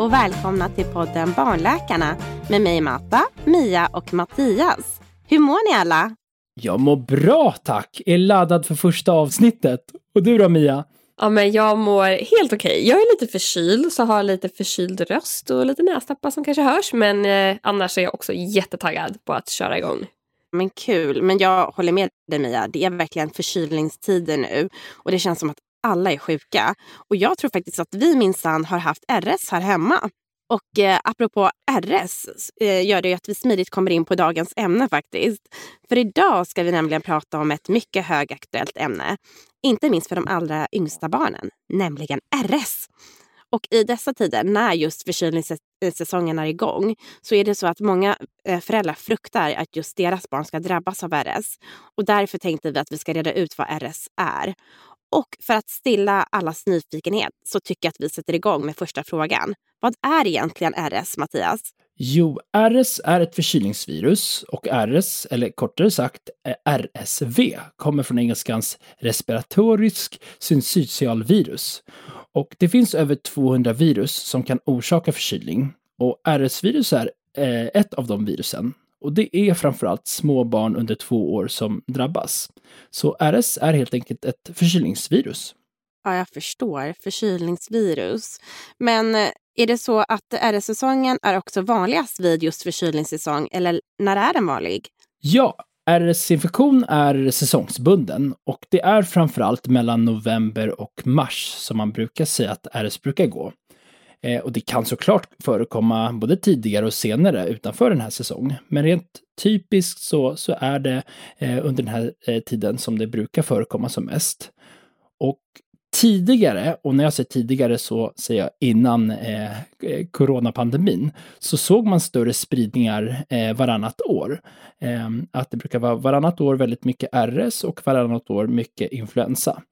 och välkomna till podden Barnläkarna med mig Mata, Mia och Mattias. Hur mår ni alla? Jag mår bra tack, är laddad för första avsnittet. Och du då Mia? Ja men jag mår helt okej. Okay. Jag är lite förkyld så har lite förkyld röst och lite nästappar som kanske hörs. Men eh, annars är jag också jättetaggad på att köra igång. Men kul. Men jag håller med dig Mia. Det är verkligen förkylningstider nu. Och det känns som att alla är sjuka. Och jag tror faktiskt att vi minsann har haft RS här hemma. Och eh, apropå RS eh, gör det ju att vi smidigt kommer in på dagens ämne faktiskt. För idag ska vi nämligen prata om ett mycket högaktuellt ämne. Inte minst för de allra yngsta barnen, nämligen RS. Och i dessa tider när just förkylningssäsongen är igång så är det så att många eh, föräldrar fruktar att just deras barn ska drabbas av RS. Och därför tänkte vi att vi ska reda ut vad RS är. Och för att stilla allas nyfikenhet så tycker jag att vi sätter igång med första frågan. Vad är egentligen RS, Mattias? Jo, RS är ett förkylningsvirus och RS, eller kortare sagt RSV, kommer från engelskans respiratorisk syncytialvirus. Och det finns över 200 virus som kan orsaka förkylning. Och RS-virus är eh, ett av de virusen. Och det är framförallt små barn under två år som drabbas. Så RS är helt enkelt ett förkylningsvirus. Ja, jag förstår. Förkylningsvirus. Men eh, är det så att RS-säsongen är också vanligast vid just förkylningssäsong eller när är den vanlig? Ja, RS-infektion är säsongsbunden och det är framförallt mellan november och mars som man brukar säga att RS brukar gå. Eh, och det kan såklart förekomma både tidigare och senare utanför den här säsongen. Men rent typiskt så, så är det eh, under den här eh, tiden som det brukar förekomma som mest. Och tidigare, och när jag säger tidigare så säger jag innan eh, eh coronapandemin, så såg man större spridningar eh, varannat år. Eh, att det brukar vara varannat år väldigt mycket RS och varannat år mycket influensa.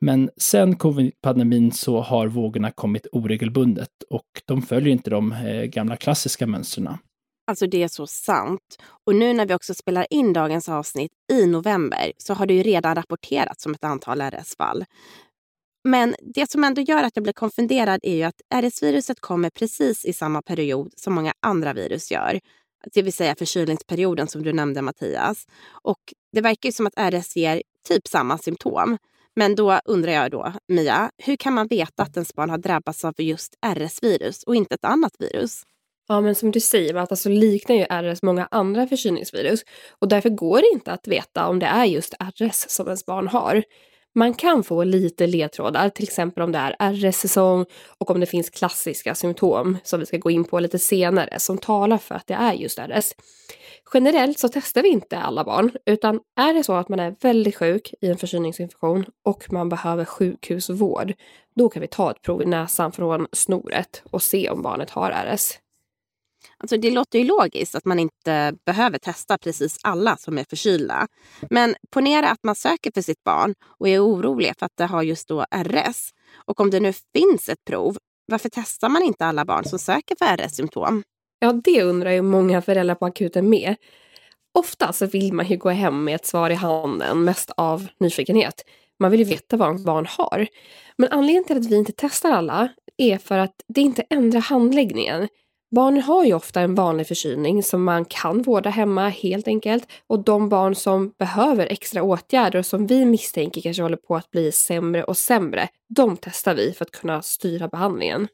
Men sen covid-pandemin så har vågorna kommit oregelbundet och de följer inte de eh, gamla klassiska mönstren. Alltså det är så sant. Och nu när vi också spelar in dagens avsnitt i november så har det ju redan rapporterats om ett antal RS-fall. Men det som ändå gör att jag blir konfunderad är ju att RS-viruset kommer precis i samma period som många andra virus gör. Det vill säga förkylningsperioden som du nämnde Mattias. Och det verkar ju som att RS ger typ samma symptom. Men då undrar jag då, Mia, hur kan man veta att ens barn har drabbats av just RS-virus och inte ett annat virus? Ja, men som du säger, att alltså liknar ju RS många andra förkylningsvirus och därför går det inte att veta om det är just RS som ens barn har. Man kan få lite ledtrådar, till exempel om det är RS-säsong och om det finns klassiska symptom som vi ska gå in på lite senare som talar för att det är just RS. Generellt så testar vi inte alla barn, utan är det så att man är väldigt sjuk i en förkylningsinfektion och man behöver sjukhusvård, då kan vi ta ett prov i näsan från snoret och se om barnet har RS. Alltså det låter ju logiskt att man inte behöver testa precis alla som är förkylda. Men ponera att man söker för sitt barn och är orolig för att det har just då RS. Och om det nu finns ett prov, varför testar man inte alla barn som söker för RS-symptom? Ja, det undrar ju många föräldrar på akuten med. Ofta så vill man ju gå hem med ett svar i handen, mest av nyfikenhet. Man vill ju veta vad ens barn har. Men anledningen till att vi inte testar alla är för att det inte ändrar handläggningen. Barnen har ju ofta en vanlig förkylning som man kan vårda hemma helt enkelt. Och de barn som behöver extra åtgärder och som vi misstänker kanske håller på att bli sämre och sämre, de testar vi för att kunna styra behandlingen.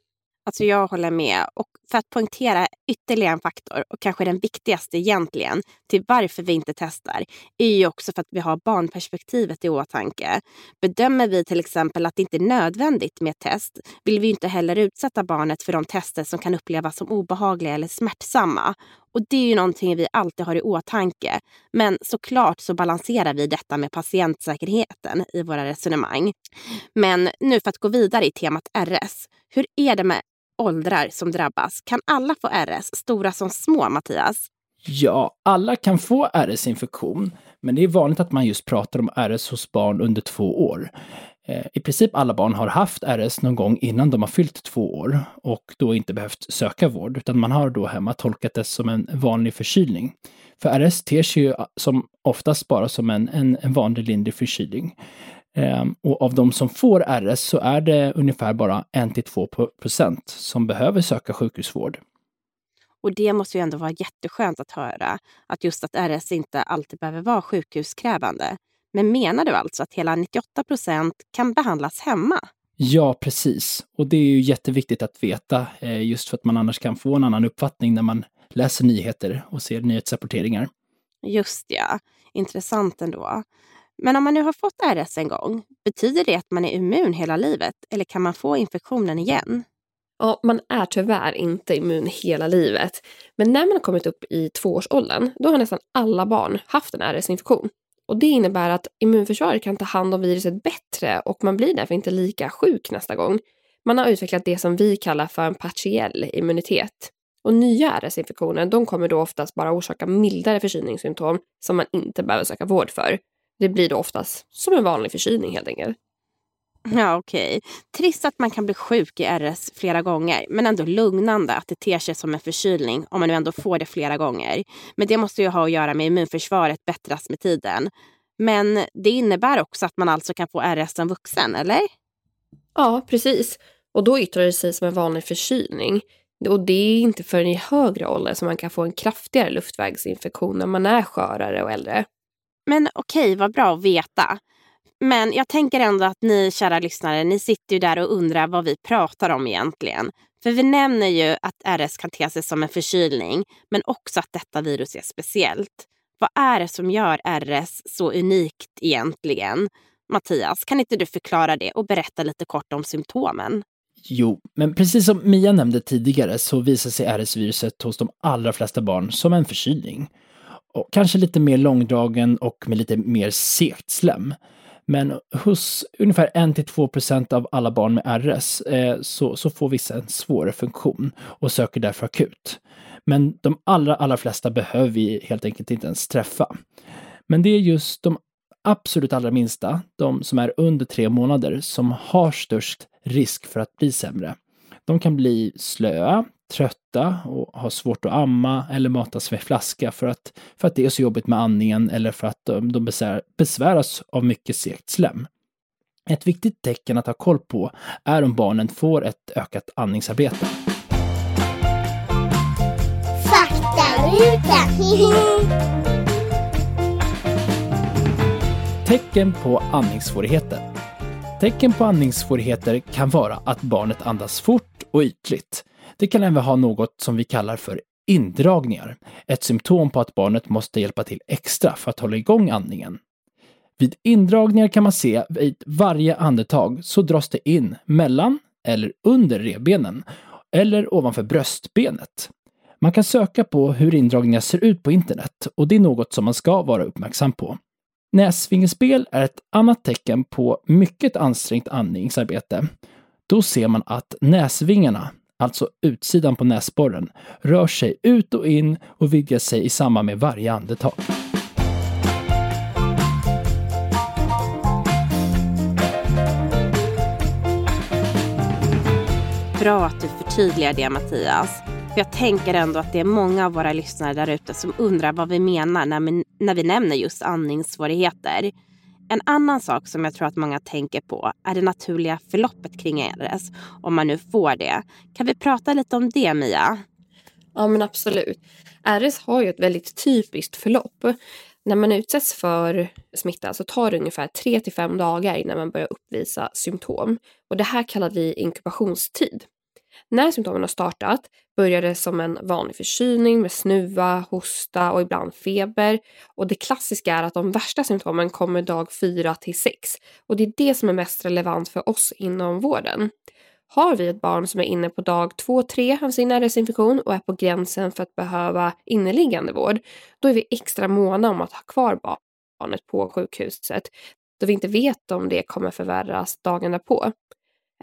Alltså jag håller med. Och för att poängtera ytterligare en faktor, och kanske den viktigaste egentligen, till varför vi inte testar, är ju också för att vi har barnperspektivet i åtanke. Bedömer vi till exempel att det inte är nödvändigt med ett test, vill vi inte heller utsätta barnet för de tester som kan upplevas som obehagliga eller smärtsamma. Och det är ju någonting vi alltid har i åtanke. Men såklart så balanserar vi detta med patientsäkerheten i våra resonemang. Men nu för att gå vidare i temat RS. Hur är det med åldrar som drabbas. Kan alla få RS, stora som små, Mattias? Ja, alla kan få RS-infektion, men det är vanligt att man just pratar om RS hos barn under två år. Eh, I princip alla barn har haft RS någon gång innan de har fyllt två år och då inte behövt söka vård, utan man har då hemma tolkat det som en vanlig förkylning. För RS ter sig ju eh, som oftast bara som en, en, en vanlig lindrig förkylning. Ehm, och av de som får RS så är det ungefär bara 1-2 procent som behöver söka sjukhusvård. Och det måste ju ändå vara jätteskönt att höra, att just att RS inte alltid behöver vara sjukhuskrävande. Men menar du alltså att hela 98 procent kan behandlas hemma? Ja, precis. Och det är ju jätteviktigt att veta, eh, just för att man annars kan få en annan uppfattning när man läser nyheter och ser nyhetsrapporteringar. Just ja, intressant ändå. Men om man nu har fått RS en gång, betyder det att man är immun hela livet eller kan man få infektionen igen? Ja, man är tyvärr inte immun hela livet. Men när man har kommit upp i tvåårsåldern, då har nästan alla barn haft en RS-infektion. Och det innebär att immunförsvaret kan ta hand om viruset bättre och man blir därför inte lika sjuk nästa gång. Man har utvecklat det som vi kallar för en partiell immunitet. Och nya RS-infektioner, de kommer då oftast bara orsaka mildare förkylningssymptom som man inte behöver söka vård för. Det blir då oftast som en vanlig förkylning helt enkelt. Ja, okej. Okay. Trist att man kan bli sjuk i RS flera gånger, men ändå lugnande att det ter sig som en förkylning om man nu ändå får det flera gånger. Men det måste ju ha att göra med immunförsvaret bättras med tiden. Men det innebär också att man alltså kan få RS som vuxen, eller? Ja, precis. Och då yttrar det sig som en vanlig förkylning. Och det är inte förrän i högre ålder som man kan få en kraftigare luftvägsinfektion när man är skörare och äldre. Men okej, okay, vad bra att veta. Men jag tänker ändå att ni kära lyssnare, ni sitter ju där och undrar vad vi pratar om egentligen. För vi nämner ju att RS kan te sig som en förkylning, men också att detta virus är speciellt. Vad är det som gör RS så unikt egentligen? Mattias, kan inte du förklara det och berätta lite kort om symptomen? Jo, men precis som Mia nämnde tidigare så visar sig RS-viruset hos de allra flesta barn som en förkylning. Och kanske lite mer långdragen och med lite mer segt slem. Men hos ungefär 1-2% av alla barn med RS eh, så, så får vissa en svårare funktion och söker därför akut. Men de allra, allra flesta behöver vi helt enkelt inte ens träffa. Men det är just de absolut allra minsta, de som är under tre månader, som har störst risk för att bli sämre. De kan bli slöa, trötta och har svårt att amma eller matas med flaska för att, för att det är så jobbigt med andningen eller för att de, de besvär, besväras av mycket segt slem. Ett viktigt tecken att ha koll på är om barnen får ett ökat andningsarbete. Tecken på andningssvårigheter. Tecken på andningssvårigheter kan vara att barnet andas fort och ytligt. Det kan även ha något som vi kallar för indragningar, ett symptom på att barnet måste hjälpa till extra för att hålla igång andningen. Vid indragningar kan man se vid varje andetag så dras det in mellan eller under revbenen eller ovanför bröstbenet. Man kan söka på hur indragningar ser ut på internet och det är något som man ska vara uppmärksam på. Näsvingelspel är ett annat tecken på mycket ansträngt andningsarbete. Då ser man att näsvingarna, alltså utsidan på näsborren, rör sig ut och in och vidgar sig i samband med varje andetag. Bra att du förtydligar det Mattias. För jag tänker ändå att det är många av våra lyssnare där ute som undrar vad vi menar när vi, när vi nämner just andningssvårigheter. En annan sak som jag tror att många tänker på är det naturliga förloppet kring RS, om man nu får det. Kan vi prata lite om det, Mia? Ja, men absolut. RS har ju ett väldigt typiskt förlopp. När man utsätts för smitta så tar det ungefär 3 till 5 dagar innan man börjar uppvisa symptom. Och det här kallar vi inkubationstid. När symptomen har startat börjar det som en vanlig förkylning med snuva, hosta och ibland feber. Och det klassiska är att de värsta symptomen kommer dag 4 till 6. Och det är det som är mest relevant för oss inom vården. Har vi ett barn som är inne på dag 2-3 av sin RS-infektion och är på gränsen för att behöva inneliggande vård, då är vi extra måna om att ha kvar barnet på sjukhuset, då vi inte vet om det kommer förvärras dagen därpå.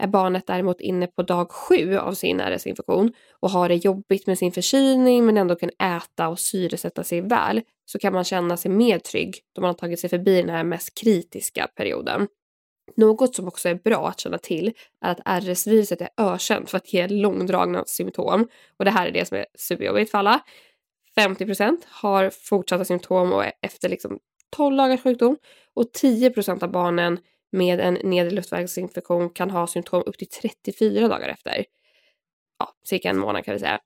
Är barnet däremot inne på dag sju av sin RS-infektion och har det jobbigt med sin förkylning men ändå kan äta och syresätta sig väl så kan man känna sig mer trygg då man har tagit sig förbi den här mest kritiska perioden. Något som också är bra att känna till är att RS-viruset är ökänt för att ge långdragna symptom och det här är det som är superjobbigt för alla. 50% har fortsatta symptom och efter liksom 12 dagars sjukdom och 10% av barnen med en nedre luftvägsinfektion kan ha symptom upp till 34 dagar efter. Ja, cirka en månad kan vi säga.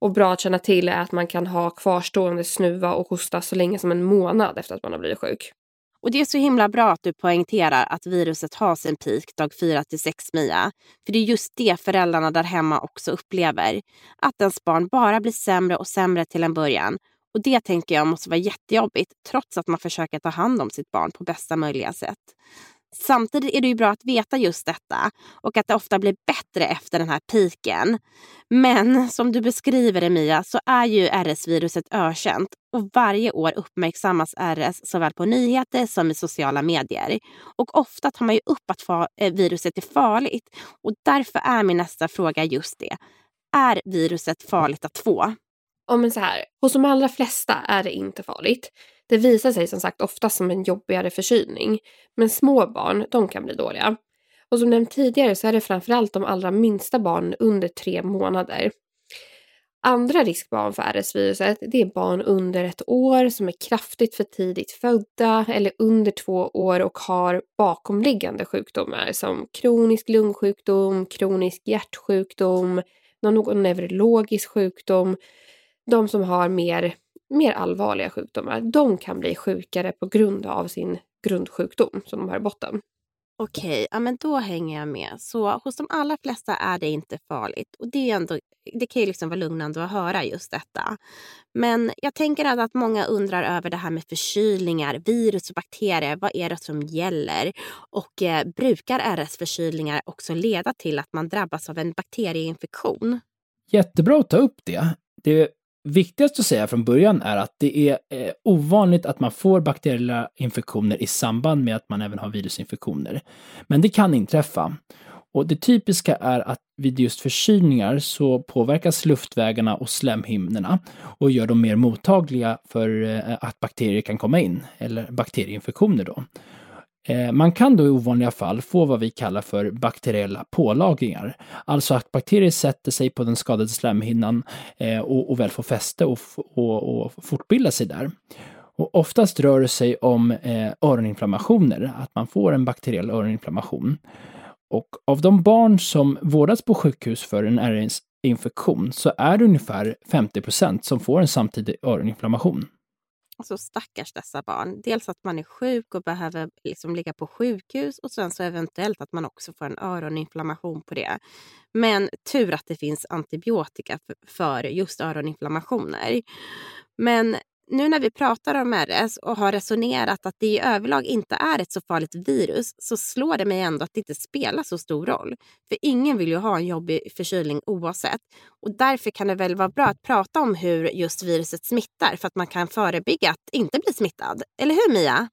Och bra att känna till är att man kan ha kvarstående snuva och hosta så länge som en månad efter att man har blivit sjuk. Och det är så himla bra att du poängterar att viruset har sin peak dag 4 till 6 Mia. För det är just det föräldrarna där hemma också upplever. Att ens barn bara blir sämre och sämre till en början. Och det tänker jag måste vara jättejobbigt trots att man försöker ta hand om sitt barn på bästa möjliga sätt. Samtidigt är det ju bra att veta just detta och att det ofta blir bättre efter den här piken. Men som du beskriver det Mia så är ju RS-viruset ökänt och varje år uppmärksammas RS såväl på nyheter som i sociala medier. Och ofta tar man ju upp att eh, viruset är farligt och därför är min nästa fråga just det. Är viruset farligt att få? Ja, men så här, hos de allra flesta är det inte farligt. Det visar sig som sagt ofta som en jobbigare förkylning. Men små barn, de kan bli dåliga. Och som nämnt tidigare så är det framförallt de allra minsta barnen under tre månader. Andra riskbarn för RS-viruset det är barn under ett år som är kraftigt för tidigt födda eller under två år och har bakomliggande sjukdomar som kronisk lungsjukdom, kronisk hjärtsjukdom, någon neurologisk sjukdom. De som har mer mer allvarliga sjukdomar, de kan bli sjukare på grund av sin grundsjukdom som de har i botten. Okej, ja, men då hänger jag med. Så hos de allra flesta är det inte farligt. Och det, är ändå, det kan ju liksom vara lugnande att höra just detta. Men jag tänker att många undrar över det här med förkylningar, virus och bakterier. Vad är det som gäller? Och eh, brukar RS-förkylningar också leda till att man drabbas av en bakterieinfektion? Jättebra att ta upp det. Det viktigast att säga från början är att det är eh, ovanligt att man får bakteriella infektioner i samband med att man även har virusinfektioner. Men det kan inträffa. Och det typiska är att vid just förkylningar så påverkas luftvägarna och slemhinnorna och gör dem mer mottagliga för eh, att bakterier kan komma in, eller bakterieinfektioner då. Eh, man kan då i ovanliga fall få vad vi kallar för bakteriella pålagringar. Alltså att bakterier sätter sig på den skadade slemhinnan eh, och, och väl får fäste och, och, och fortbilda sig där. Och oftast rör det sig om eh, öroninflammationer, att man får en bakteriell öroninflammation. Och av de barn som vårdas på sjukhus för en RS-infektion så är det ungefär 50% som får en samtidig öroninflammation. Alltså stackars dessa barn. Dels att man är sjuk och behöver liksom ligga på sjukhus och sen så eventuellt att man också får en öroninflammation på det. Men tur att det finns antibiotika för just öroninflammationer. Men nu när vi pratar om RS och har resonerat att det i överlag inte är ett så farligt virus så slår det mig ändå att det inte spelar så stor roll. För ingen vill ju ha en jobbig förkylning oavsett. Och därför kan det väl vara bra att prata om hur just viruset smittar för att man kan förebygga att inte bli smittad. Eller hur Mia?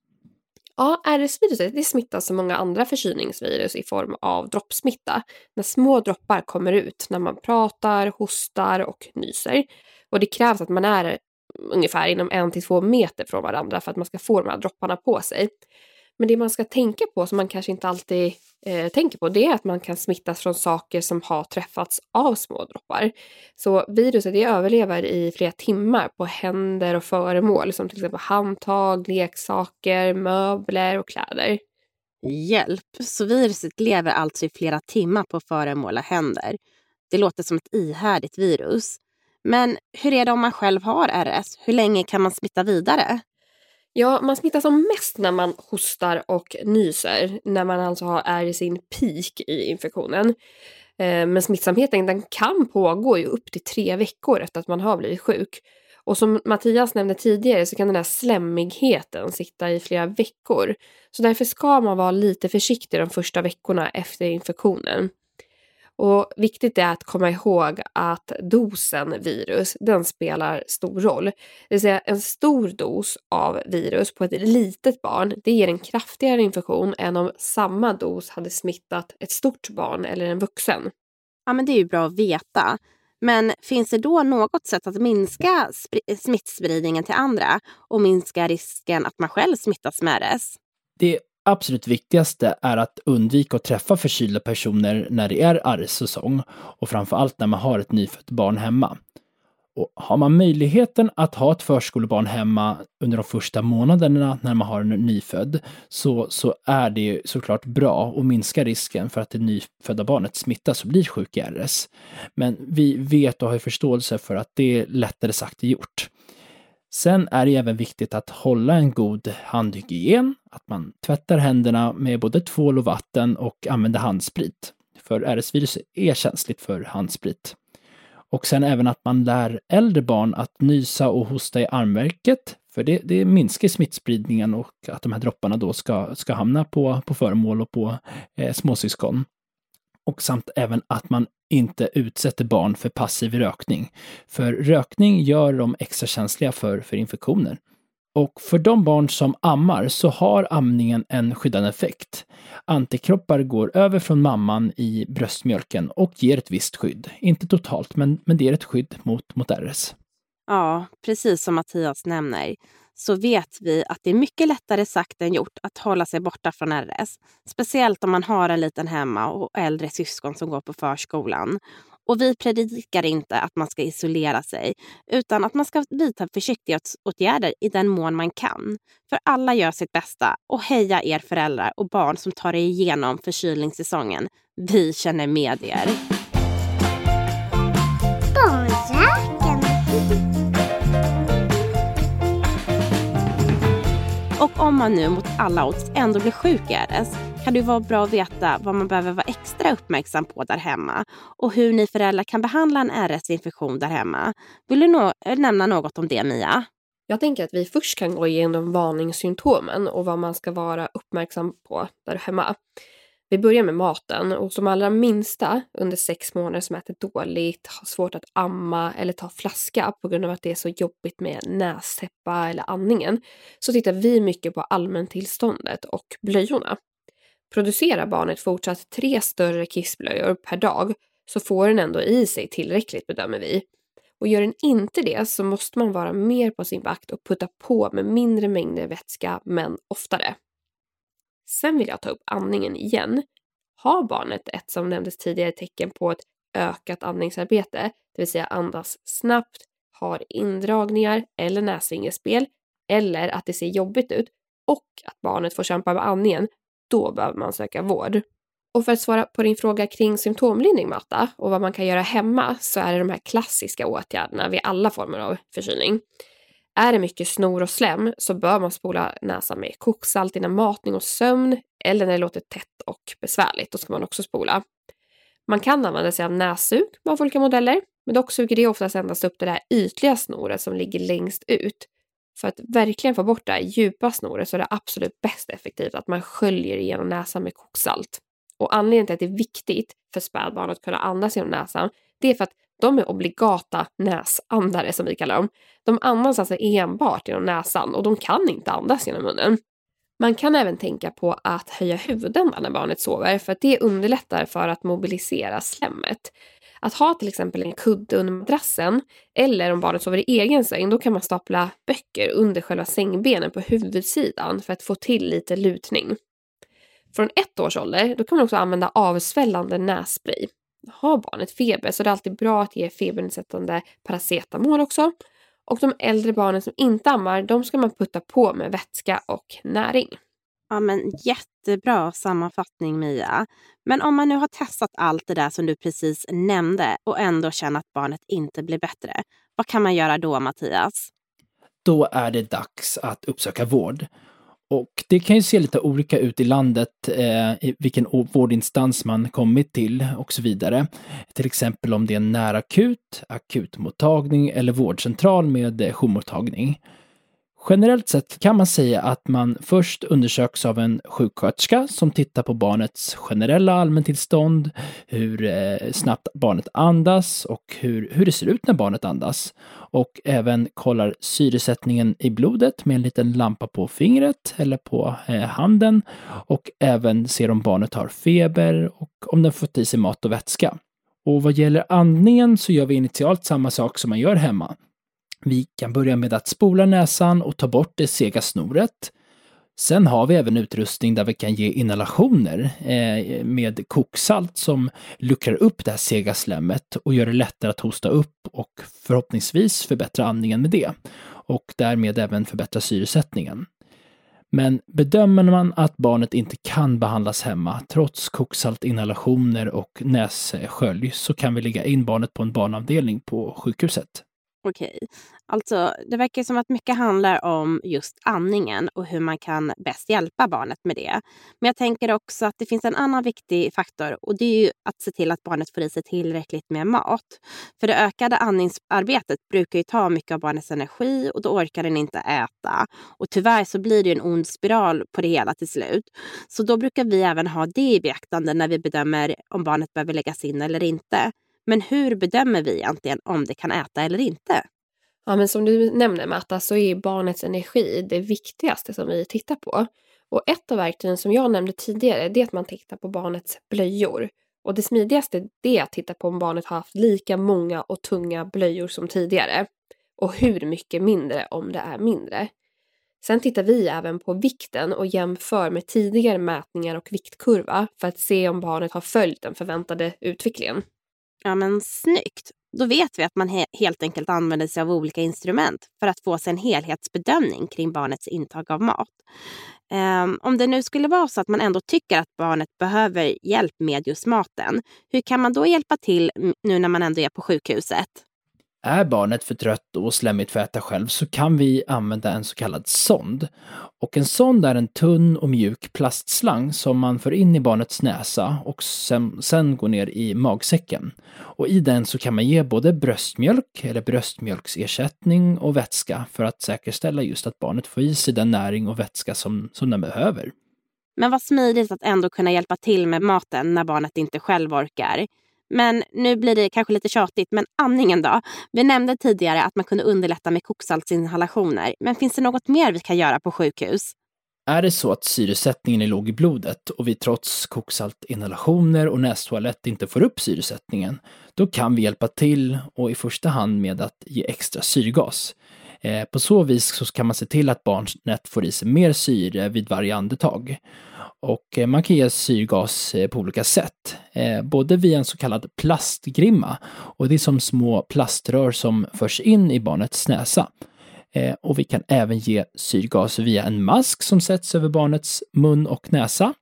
Ja, RS-viruset det smittas som många andra förkylningsvirus i form av droppsmitta. När små droppar kommer ut när man pratar, hostar och nyser. Och det krävs att man är ungefär inom en till två meter från varandra för att man ska få de här dropparna på sig. Men det man ska tänka på, som man kanske inte alltid eh, tänker på, det är att man kan smittas från saker som har träffats av små droppar. Så viruset det överlever i flera timmar på händer och föremål som till exempel handtag, leksaker, möbler och kläder. Hjälp! Så viruset lever alltså i flera timmar på föremål och händer. Det låter som ett ihärdigt virus. Men hur är det om man själv har RS? Hur länge kan man smitta vidare? Ja, man smittar som mest när man hostar och nyser, när man alltså har, är i sin peak i infektionen. Eh, men smittsamheten den kan pågå i upp till tre veckor efter att man har blivit sjuk. Och som Mattias nämnde tidigare så kan den här slemmigheten sitta i flera veckor. Så därför ska man vara lite försiktig de första veckorna efter infektionen. Och viktigt är att komma ihåg att dosen virus, den spelar stor roll. Det vill säga en stor dos av virus på ett litet barn, det ger en kraftigare infektion än om samma dos hade smittat ett stort barn eller en vuxen. Ja, men det är ju bra att veta. Men finns det då något sätt att minska smittspridningen till andra och minska risken att man själv smittas med RS? Det absolut viktigaste är att undvika att träffa förkylda personer när det är RS-säsong och framför allt när man har ett nyfött barn hemma. Och har man möjligheten att ha ett förskolebarn hemma under de första månaderna när man har en nyfödd så, så är det såklart bra och minskar risken för att det nyfödda barnet smittas och blir sjuk i RS. Men vi vet och har förståelse för att det är lättare sagt än gjort. Sen är det även viktigt att hålla en god handhygien, att man tvättar händerna med både tvål och vatten och använder handsprit. För RS-virus är känsligt för handsprit. Och sen även att man lär äldre barn att nysa och hosta i armverket. För det, det minskar smittspridningen och att de här dropparna då ska, ska hamna på, på föremål och på eh, småsyskon. Och samt även att man inte utsätter barn för passiv rökning. För rökning gör dem extra känsliga för, för infektioner. Och för de barn som ammar så har amningen en skyddande effekt. Antikroppar går över från mamman i bröstmjölken och ger ett visst skydd. Inte totalt, men, men det ger ett skydd mot, mot RS. Ja, precis som Mattias nämner så vet vi att det är mycket lättare sagt än gjort att hålla sig borta från RS. Speciellt om man har en liten hemma och äldre syskon som går på förskolan. Och vi predikar inte att man ska isolera sig utan att man ska vidta försiktighetsåtgärder i den mån man kan. För alla gör sitt bästa och heja er föräldrar och barn som tar er igenom förkylningssäsongen. Vi känner med er. Och om man nu mot alla odds ändå blir sjuk i RS kan det vara bra att veta vad man behöver vara extra uppmärksam på där hemma och hur ni föräldrar kan behandla en RS-infektion där hemma. Vill du no eh, nämna något om det, Mia? Jag tänker att vi först kan gå igenom varningssymptomen och vad man ska vara uppmärksam på där hemma. Vi börjar med maten och som allra minsta under sex månader som äter dåligt, har svårt att amma eller ta flaska på grund av att det är så jobbigt med nästäppa eller andningen så tittar vi mycket på allmäntillståndet och blöjorna. Producerar barnet fortsatt tre större kissblöjor per dag så får den ändå i sig tillräckligt bedömer vi. Och gör den inte det så måste man vara mer på sin vakt och putta på med mindre mängder vätska men oftare. Sen vill jag ta upp andningen igen. Har barnet ett som nämndes tidigare tecken på ett ökat andningsarbete, det vill säga andas snabbt, har indragningar eller näsvingespel eller att det ser jobbigt ut och att barnet får kämpa med andningen, då behöver man söka vård. Och för att svara på din fråga kring symptomlindring Marta och vad man kan göra hemma så är det de här klassiska åtgärderna vid alla former av förkylning. Är det mycket snor och slem så bör man spola näsan med koksalt innan matning och sömn eller när det låter tätt och besvärligt. Då ska man också spola. Man kan använda sig av nässug av olika modeller, men dock suger det oftast endast upp det där ytliga snoret som ligger längst ut. För att verkligen få bort det här djupa snoret så är det absolut bäst effektivt att man sköljer igenom näsan med koksalt. Och anledningen till att det är viktigt för spädbarn att kunna andas genom näsan, det är för att de är obligata näsandare som vi kallar dem. De andas alltså enbart genom näsan och de kan inte andas genom munnen. Man kan även tänka på att höja huvudändan när barnet sover för att det underlättar för att mobilisera slemmet. Att ha till exempel en kudde under madrassen eller om barnet sover i egen säng då kan man stapla böcker under själva sängbenen på huvudsidan för att få till lite lutning. Från ett års ålder då kan man också använda avsvällande nässpray har barnet feber så det är alltid bra att ge febernedsättande paracetamol också. Och de äldre barnen som inte ammar, de ska man putta på med vätska och näring. Ja, men jättebra sammanfattning Mia. Men om man nu har testat allt det där som du precis nämnde och ändå känner att barnet inte blir bättre, vad kan man göra då Mattias? Då är det dags att uppsöka vård. Och det kan ju se lite olika ut i landet, eh, i vilken vårdinstans man kommit till och så vidare. Till exempel om det är en närakut, akutmottagning eller vårdcentral med eh, jourmottagning. Generellt sett kan man säga att man först undersöks av en sjuksköterska som tittar på barnets generella allmäntillstånd, hur eh, snabbt barnet andas och hur, hur det ser ut när barnet andas. Och även kollar syresättningen i blodet med en liten lampa på fingret eller på eh, handen och även ser om barnet har feber och om den fått i sig mat och vätska. Och vad gäller andningen så gör vi initialt samma sak som man gör hemma. Vi kan börja med att spola näsan och ta bort det sega snoret. Sen har vi även utrustning där vi kan ge inhalationer eh, med koksalt som luckrar upp det här sega slemmet och gör det lättare att hosta upp och förhoppningsvis förbättra andningen med det. Och därmed även förbättra syresättningen. Men bedömer man att barnet inte kan behandlas hemma trots koksaltinhalationer och nässkölj så kan vi lägga in barnet på en barnavdelning på sjukhuset. Okej. Alltså, det verkar som att mycket handlar om just andningen och hur man kan bäst hjälpa barnet med det. Men jag tänker också att det finns en annan viktig faktor och det är ju att se till att barnet får i sig tillräckligt med mat. För det ökade andningsarbetet brukar ju ta mycket av barnets energi och då orkar den inte äta. Och tyvärr så blir det en ond spiral på det hela till slut. Så då brukar vi även ha det i beaktande när vi bedömer om barnet behöver läggas in eller inte. Men hur bedömer vi egentligen om det kan äta eller inte? Ja, men som du nämner Märta, så är barnets energi det viktigaste som vi tittar på. Och ett av verktygen som jag nämnde tidigare, det är att man tittar på barnets blöjor. Och det smidigaste det är att titta på om barnet har haft lika många och tunga blöjor som tidigare. Och hur mycket mindre om det är mindre. Sen tittar vi även på vikten och jämför med tidigare mätningar och viktkurva för att se om barnet har följt den förväntade utvecklingen. Ja, men snyggt. Då vet vi att man he helt enkelt använder sig av olika instrument för att få sig en helhetsbedömning kring barnets intag av mat. Um, om det nu skulle vara så att man ändå tycker att barnet behöver hjälp med just maten, hur kan man då hjälpa till nu när man ändå är på sjukhuset? Är barnet för trött och slemmigt för att äta själv så kan vi använda en så kallad sond. Och en sond är en tunn och mjuk plastslang som man för in i barnets näsa och sen, sen går ner i magsäcken. Och i den så kan man ge både bröstmjölk eller bröstmjölksersättning och vätska för att säkerställa just att barnet får i sig den näring och vätska som, som den behöver. Men vad smidigt att ändå kunna hjälpa till med maten när barnet inte själv orkar. Men nu blir det kanske lite tjatigt, men andningen då? Vi nämnde tidigare att man kunde underlätta med koksaltsinhalationer. Men finns det något mer vi kan göra på sjukhus? Är det så att syresättningen är låg i blodet och vi trots koksaltinhalationer och nästoalett inte får upp syresättningen, då kan vi hjälpa till och i första hand med att ge extra syrgas. Eh, på så vis så kan man se till att barnet får i sig mer syre vid varje andetag. Och eh, man kan ge syrgas eh, på olika sätt. Eh, både via en så kallad plastgrimma och det är som små plaströr som förs in i barnets näsa. Och vi kan även ge syrgas via en mask som sätts över barnets mun och näsa.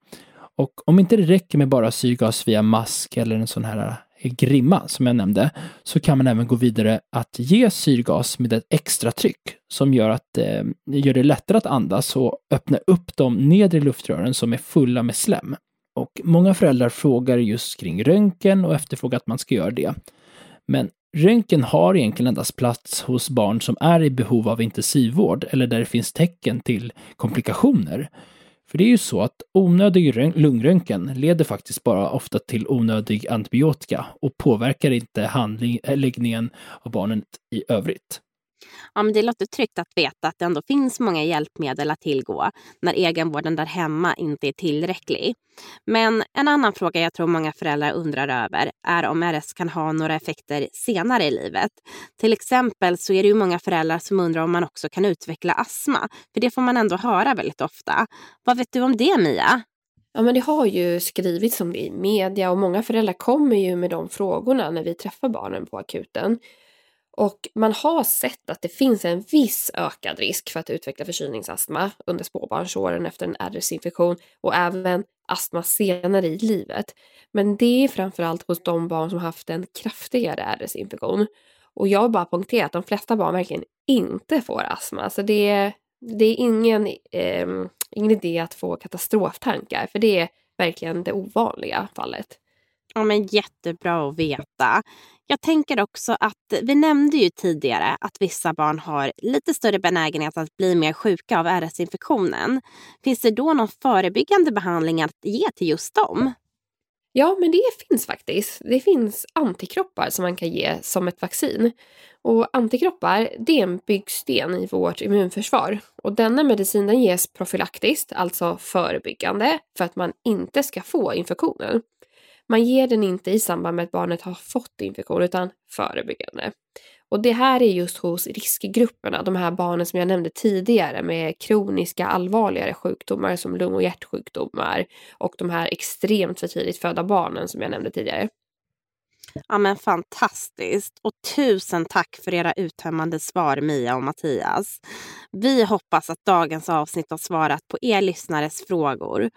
Och om inte det räcker med bara syrgas via mask eller en sån här grimma som jag nämnde, så kan man även gå vidare att ge syrgas med ett extra tryck som gör, att, eh, gör det lättare att andas och öppna upp de nedre luftrören som är fulla med slem. Och många föräldrar frågar just kring röntgen och efterfrågar att man ska göra det. Men röntgen har egentligen endast plats hos barn som är i behov av intensivvård eller där det finns tecken till komplikationer. För det är ju så att onödig lungröntgen leder faktiskt bara ofta till onödig antibiotika och påverkar inte handläggningen eh, av barnet i övrigt. Ja, men det låter tryggt att veta att det ändå finns många hjälpmedel att tillgå när egenvården där hemma inte är tillräcklig. Men en annan fråga jag tror många föräldrar undrar över är om RS kan ha några effekter senare i livet. Till exempel så är det ju många föräldrar som undrar om man också kan utveckla astma. För det får man ändå höra väldigt ofta. Vad vet du om det Mia? Ja, men det har ju skrivits om det i media och många föräldrar kommer ju med de frågorna när vi träffar barnen på akuten. Och man har sett att det finns en viss ökad risk för att utveckla förkylningsastma under spårbarnsåren efter en RS-infektion och även astma senare i livet. Men det är framförallt hos de barn som haft en kraftigare RS-infektion. Och jag vill bara poängtera att de flesta barn verkligen inte får astma. Så det är, det är ingen, eh, ingen idé att få katastroftankar, för det är verkligen det ovanliga fallet. Ja, men jättebra att veta. Jag tänker också att vi nämnde ju tidigare att vissa barn har lite större benägenhet att bli mer sjuka av RS-infektionen. Finns det då någon förebyggande behandling att ge till just dem? Ja, men det finns faktiskt. Det finns antikroppar som man kan ge som ett vaccin. Och antikroppar, det är en byggsten i vårt immunförsvar. Och denna medicin den ges profylaktiskt, alltså förebyggande, för att man inte ska få infektionen. Man ger den inte i samband med att barnet har fått infektion utan förebyggande. Och det här är just hos riskgrupperna, de här barnen som jag nämnde tidigare med kroniska allvarligare sjukdomar som lung och hjärtsjukdomar och de här extremt för tidigt födda barnen som jag nämnde tidigare. Ja, men fantastiskt. Och tusen tack för era uttömmande svar, Mia och Mattias. Vi hoppas att dagens avsnitt har svarat på er lyssnares frågor.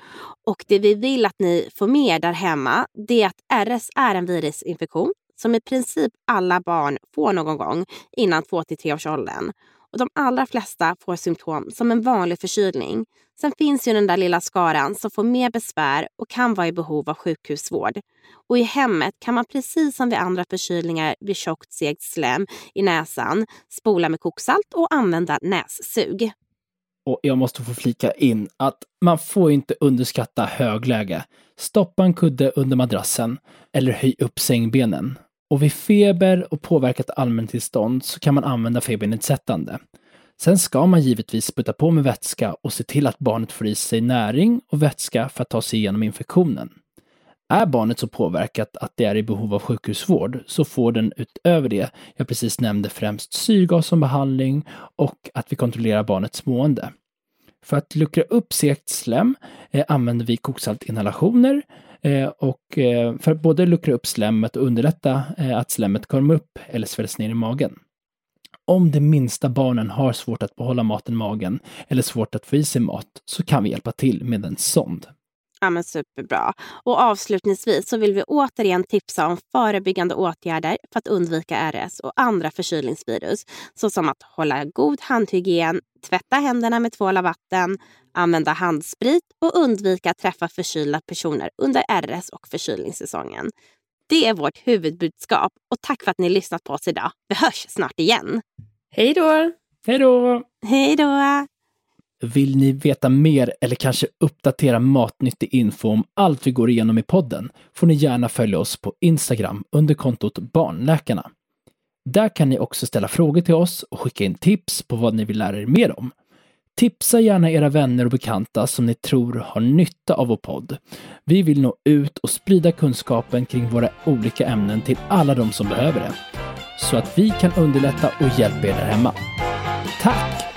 Och det vi vill att ni får med er där hemma, det är att RS är en virusinfektion som i princip alla barn får någon gång innan 2 till 3 års åldern. Och de allra flesta får symptom som en vanlig förkylning. Sen finns ju den där lilla skaran som får mer besvär och kan vara i behov av sjukhusvård. Och i hemmet kan man precis som vid andra förkylningar vid tjockt segt slem i näsan spola med koksalt och använda nässug. Och jag måste få flika in att man får inte underskatta högläge. Stoppa en kudde under madrassen eller höj upp sängbenen. Och vid feber och påverkat allmäntillstånd så kan man använda febernedsättande. Sen ska man givetvis spruta på med vätska och se till att barnet får i sig näring och vätska för att ta sig igenom infektionen. Är barnet så påverkat att det är i behov av sjukhusvård så får den utöver det jag precis nämnde främst syrgas som behandling och att vi kontrollerar barnets mående. För att luckra upp segt slem eh, använder vi koksaltinhalationer eh, och eh, för att både luckra upp slemmet och underlätta eh, att slemmet kommer upp eller svälls ner i magen. Om de minsta barnen har svårt att behålla maten i magen eller svårt att få i sig mat så kan vi hjälpa till med en sond. Ja, men superbra. Och avslutningsvis så vill vi återigen tipsa om förebyggande åtgärder för att undvika RS och andra förkylningsvirus. Såsom att hålla god handhygien, tvätta händerna med tvål och vatten, använda handsprit och undvika att träffa förkylda personer under RS och förkylningssäsongen. Det är vårt huvudbudskap och tack för att ni lyssnat på oss idag. Vi hörs snart igen. Hej då! Hej då! Hej då! Vill ni veta mer eller kanske uppdatera matnyttig info om allt vi går igenom i podden får ni gärna följa oss på Instagram under kontot Barnläkarna. Där kan ni också ställa frågor till oss och skicka in tips på vad ni vill lära er mer om. Tipsa gärna era vänner och bekanta som ni tror har nytta av vår podd. Vi vill nå ut och sprida kunskapen kring våra olika ämnen till alla de som behöver det. Så att vi kan underlätta och hjälpa er där hemma. Tack!